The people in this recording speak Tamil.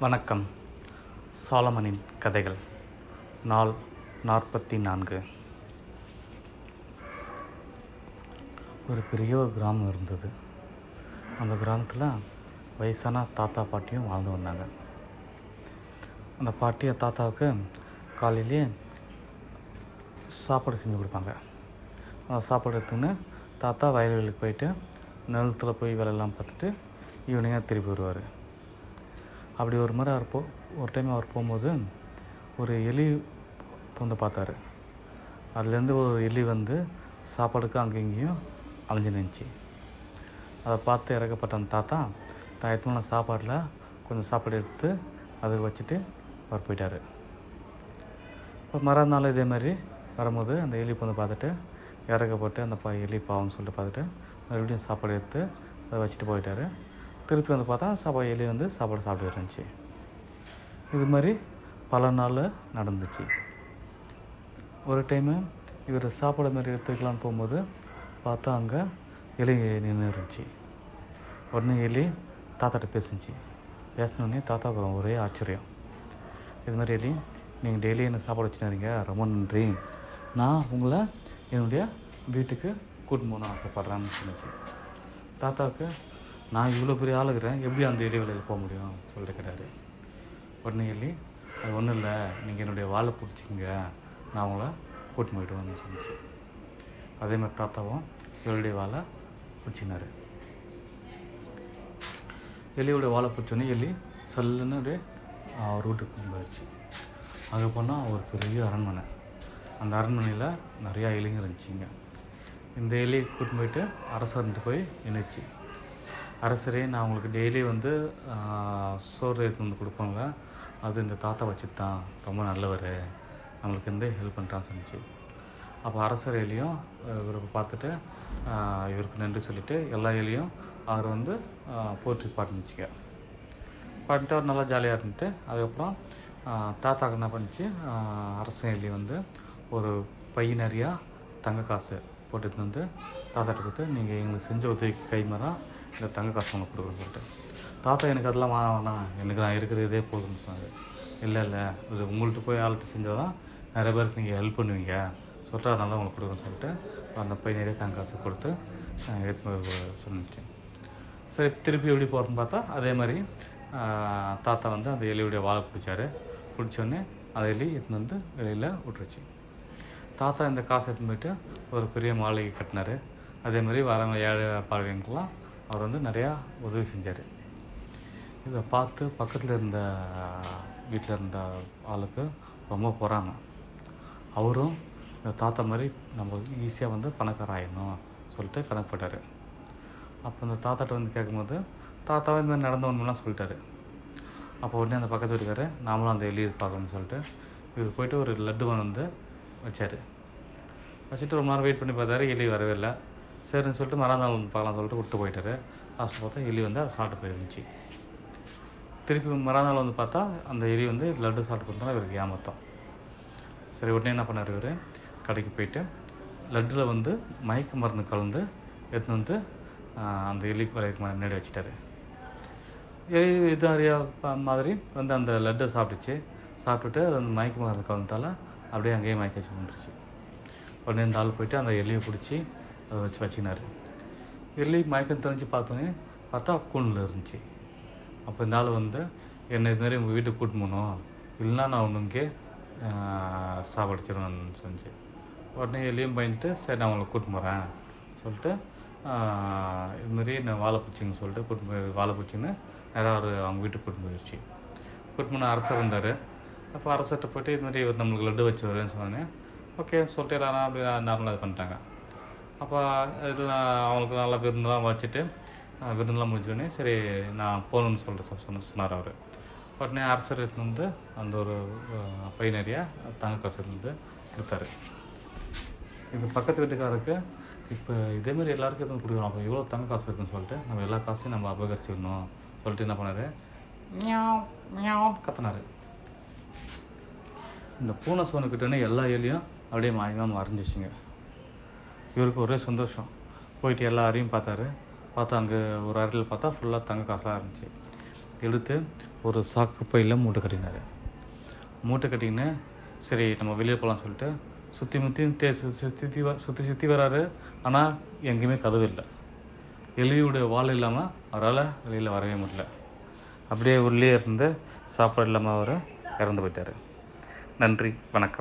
வணக்கம். சாலமனின் கதைகள். நாள் நாற்பத்தி நான்கு ஒரு பெரிய ஒரு கிராமம் இருந்தது. அந்த கிராமத்தில் வயசான தாத்தா பாட்டியும் வாழ்ந்து வந்தாங்க. அந்த பாட்டியை தாத்தாவுக்கு காலையிலேயே சாப்பாடு செஞ்சு கொடுப்பாங்க. அந்த சாப்பாடு எடுத்துன்னு தாத்தா வயல்வெளிக்கு போயிட்டு நிலத்தில் போய் வேலையெல்லாம் பார்த்துட்டு ஈவினிங்காக திருப்பி வருவார். அப்படி ஒரு முறை அவர் போ ஒரு டைம் அவர் போகும்போது ஒரு எலி வந்து பார்த்தாரு. அதுலேருந்து ஒரு எலி வந்து சாப்பாடுக்கு அங்கே இங்கேயும் அலைஞ்சு நின்றுச்சு அதை பார்த்து இறக்கப்பட்ட அந்த தாத்தா தான் எடுத்துன சாப்பாடில் கொஞ்சம் சாப்பாடு எடுத்து அதை வச்சுட்டு அவர் போயிட்டார். இப்போ மறுநாள் இதே மாதிரி வரும்போது அந்த எலி வந்து பார்த்துட்டு இறக்கப்பட்டு அந்த பா எலி பாவம்னு சொல்லிட்டு பார்த்துட்டு மறுபடியும் சாப்பாடு எடுத்து அதை வச்சுட்டு போயிட்டார். திருப்பி வந்து பார்த்தா சாப்பாடு எலி வந்து சாப்பாடு சாப்பிட்டு இருந்துச்சு. இது மாதிரி பல நாள் நடந்துச்சு. ஒரு டைமு இவர் சாப்பாடு மாதிரி எடுத்துக்கலான்னு போகும்போது பார்த்தா அங்கே எலி நின்று இருந்துச்சு. உடனே எலி தாத்தாட்ட பேசுச்சு. பேசினோடனே தாத்தாவுக்கு ஒரே ஆச்சரியம். இது மாதிரி எலி நீங்கள் டெய்லி என்ன சாப்பாடு வச்சுருந்தீங்க ரொம்ப நன்றி. நான் உங்களை என்னுடைய வீட்டுக்கு கூட்டின்னு போகணும்னு ஆசைப்பட்றேன்னு சொன்னிச்சு தாத்தாவுக்கு நான் இவ்வளோ பெரிய ஆளுகிறேன். எப்படி அந்த எலி போக முடியும்? சொல்லிட்டு உடனே எலி அது ஒன்றும் இல்லை. நீங்கள் என்னுடைய வாழை பிடிச்சிங்க நான் உங்களை கூட்டின்னு போயிட்டு வந்து சொன்னிச்சு. அதே மாதிரி தாத்தாவும் எலியுடைய வாழை பிடிச்சினாரு எலியோடைய வாழை பிடிச்சோன்னே எலி சல்லுன்னு அப்படியே அவர் வீட்டுக்கு போயிடுச்சு. அங்கே போனால் ஒரு பெரிய அரண்மனை. அந்த அரண்மனையில் நிறையா எலிங்க இருந்துச்சுங்க. இந்த எலியை கூட்டின்னு போயிட்டு அரசர்கிட்ட போய் நின்றுச்சு அரசரே நான் உங்களுக்கு டெய்லி வந்து சோறு எடுத்து வந்து கொடுப்பாங்க. அது இந்த தாத்தா வச்சுட்டு தான் ரொம்ப நல்லவர். நம்மளுக்கு வந்து ஹெல்ப் பண்ணுறான்னு சொன்னிச்சு அப்போ அரசர் எலியும் இவருக்கு பார்த்துட்டு இவருக்கு நன்றி சொல்லிட்டு எல்லா எலியும் அவர் வந்து போற்றி பாட்டுச்சுங்க பண்ணிட்டு அவர் நல்லா ஜாலியாக இருந்துட்டு அதுக்கப்புறம் தாத்தா தாத்தாக்கு என்ன பண்ணிச்சு அரசன் எலி வந்து ஒரு பை நிறையா தங்க காசு போட்டுட்டு வந்து தாத்தாட்ட கொடுத்து நீங்கள் எங்களுக்கு செஞ்ச உதவிக்கு கைமாறா இந்த தங்க காசு உங்களுக்கு கொடுக்குறேன்னு சொல்லிட்டு. தாத்தா எனக்கு அதெல்லாம் வேணாம் வேணாம். எனக்கு நான் இருக்கிற இதே போதும்னு சொன்னார். இல்லை இல்லை. இது உங்கள்கிட்ட போய் ஆள்கிட்ட செஞ்சால் தான் நிறைய பேருக்கு நீங்கள் ஹெல்ப் பண்ணுவீங்க. சொல்லிட்டு அதனால உங்களுக்கு கொடுக்குறேன்னு சொல்லிட்டு அந்த பை தங்க காசு கொடுத்து ஆஹ், எடுத்துன்னு சரி திருப்பி எப்படி போகிறோன்னு பார்த்தா அதே மாதிரி தாத்தா வந்து அந்த எலியுடைய வாழை பிடிச்சாரு. பிடிச்சோடனே அந்த எலி எடுத்துன்னு வந்து வெளியில் விட்டுருச்சு. தாத்தா இந்த காசை எடுத்துன்னு போயிட்டு ஒரு பெரிய மாளிகை கட்டினார். அதே மாதிரி வரவங்க ஏழை பாழகங்களுக்கெல்லாம் அவர் வந்து நிறையா உதவி செஞ்சார். இதை பார்த்து பக்கத்தில் இருந்த வீட்டில் இருந்த ஆளுக்கு ரொம்ப பொறாமை. அவரும் இந்த தாத்தா மாதிரி நம்ம ஈஸியாக வந்து பணக்காரர் ஆயிடணும் சொல்லிட்டு கணக்கு போட்டார். அப்போ இந்த தாத்தாட்ட வந்து கேட்கும்போது தாத்தாவே இந்த மாதிரி நடந்த ஒன்றுலாம் சொல்லிட்டாரு. அப்போ உடனே அந்த பக்கத்து வீட்டுக்காரர் நாமளும் அந்த எலியை பார்க்கணும்னு சொல்லிட்டு இவர் போயிட்டு ஒரு லட்டு வந்து வச்சார். வச்சுட்டு ரொம்ப நேரம் வெயிட் பண்ணி பார்த்தாரு எலி வரவே இல்லை. சரின்னு சொல்லிட்டு மறந்தாள் வந்து பார்க்கலாம் சொல்லிட்டு விட்டு போயிட்டாரு. லாஸ்ட் பார்த்தா எலி வந்து அதை சாப்பிட்டு போயிருந்துச்சு. திருப்பி மறாந்தாள் வந்து பார்த்தா அந்த எலி வந்து லட்டு சாப்பிட்டு கொடுத்தா இவருக்கு ஏமாத்தம். சரி உடனே என்ன பண்ணார் இவர்? கடைக்கு போயிட்டு லட்டில் வந்து மயக்க மருந்து கலந்து எடுத்துன்னு வந்து அந்த எலி வரைக்கு முன்னாடி வச்சுட்டாரு. எலி இது அறியா மாதிரி வந்து அந்த லட்டை சாப்பிட்டுச்சு. சாப்பிட்டுட்டு அது அந்த மயக்க மருந்து கலந்தால அப்படியே அங்கேயே மயக்க வச்சு வந்துருச்சு உடனே இந்த ஆள் போயிட்டு அந்த எலியை பிடிச்சி அதை வச்சு வச்சுக்கினாரு. வெளி மயக்கம் தெரிஞ்சு பார்த்தோன்னே பார்த்தா கூண்டில் இருந்துச்சு. அப்போ இந்த ஆள் வந்து என்னை இது மாதிரி உங்கள் வீட்டுக்கு கூட்டினு போகணும். இல்லைன்னா நான் ஒன்று இங்கே சாப்பிடுச்சிருவேன்னு சொன்னிச்சு உடனே எல்லையும் பயந்துட்டு சரி நான் உங்களை கூட்டின்னு போகிறேன் சொல்லிட்டு இதுமாரி இது நான் வாழைப்பூச்சின்னு சொல்லிட்டு கூட்டின்னு போய் வாழைப்பூச்சின்னு நேராக ஒரு அவங்க வீட்டுக்கு கூட்டின்னு போயிடுச்சு கூட்டின்னு போன அரசர் இருந்தார் அப்போ அரசர்கிட்ட போயிட்டு இதுமாரி இவர் நம்மளுக்கு லட்டு வச்சு வரேன்னு சொன்னேன் ஓகே சொல்லிட்டு எல்லாரும் அப்படி நார்மலாக இது பண்ணிட்டாங்க. அப்போ இதெல்லாம் அவங்களுக்கு நல்லா விருந்தெல்லாம் வச்சுட்டு விருந்தெல்லாம் முடிஞ்சோடனே சரி நான் போகணுன்னு சொல்லிட்டு சொன்ன சொன்னார் அவர். உடனே அரசர் வந்து அந்த ஒரு அஹ், பை தங்க காசு வந்து கொடுத்தாரு. இப்போ பக்கத்து வீட்டுக்காரருக்கு இப்போ இதே மாதிரி எல்லாருக்கும் எதுவும் கொடுக்கணும். அப்போ இவ்வளோ தங்க காசு இருக்குன்னு சொல்லிட்டு நம்ம எல்லா காசையும் நம்ம அபகரிச்சிடணும். சொல்லிட்டு என்ன பண்ணார்? மியாவ் மியாவ் கத்தினாரு. இந்த பூனை சோனுக்கிட்டே எல்லா எலியும் அப்படியே மாயமாக மறைஞ்சிச்சுங்க. இவருக்கு ஒரே சந்தோஷம். போயிட்டு எல்லாரையும் பார்த்தாரு. பார்த்தா அங்கே ஒரு அறையில் பார்த்தா ஃபுல்லாக தங்க காசாக இருந்துச்சு. எடுத்து ஒரு சாக்கு பையில் மூட்டை கட்டினார். மூட்டை கட்டின்னு சரி நம்ம வெளியே போகலாம் சொல்லிட்டு சுற்றி முற்றி தே சுற்றி சுற்றி சுற்றி வராரு. ஆனால் எங்கேயுமே கதவு இல்லை. எலியுடைய வால் இல்லாமல் அவரால் வெளியில் வரவே முடியல. அப்படியே உள்ளே இருந்து சாப்பாடு இல்லாமல் அவர் இறந்து போயிட்டார். நன்றி வணக்கம்.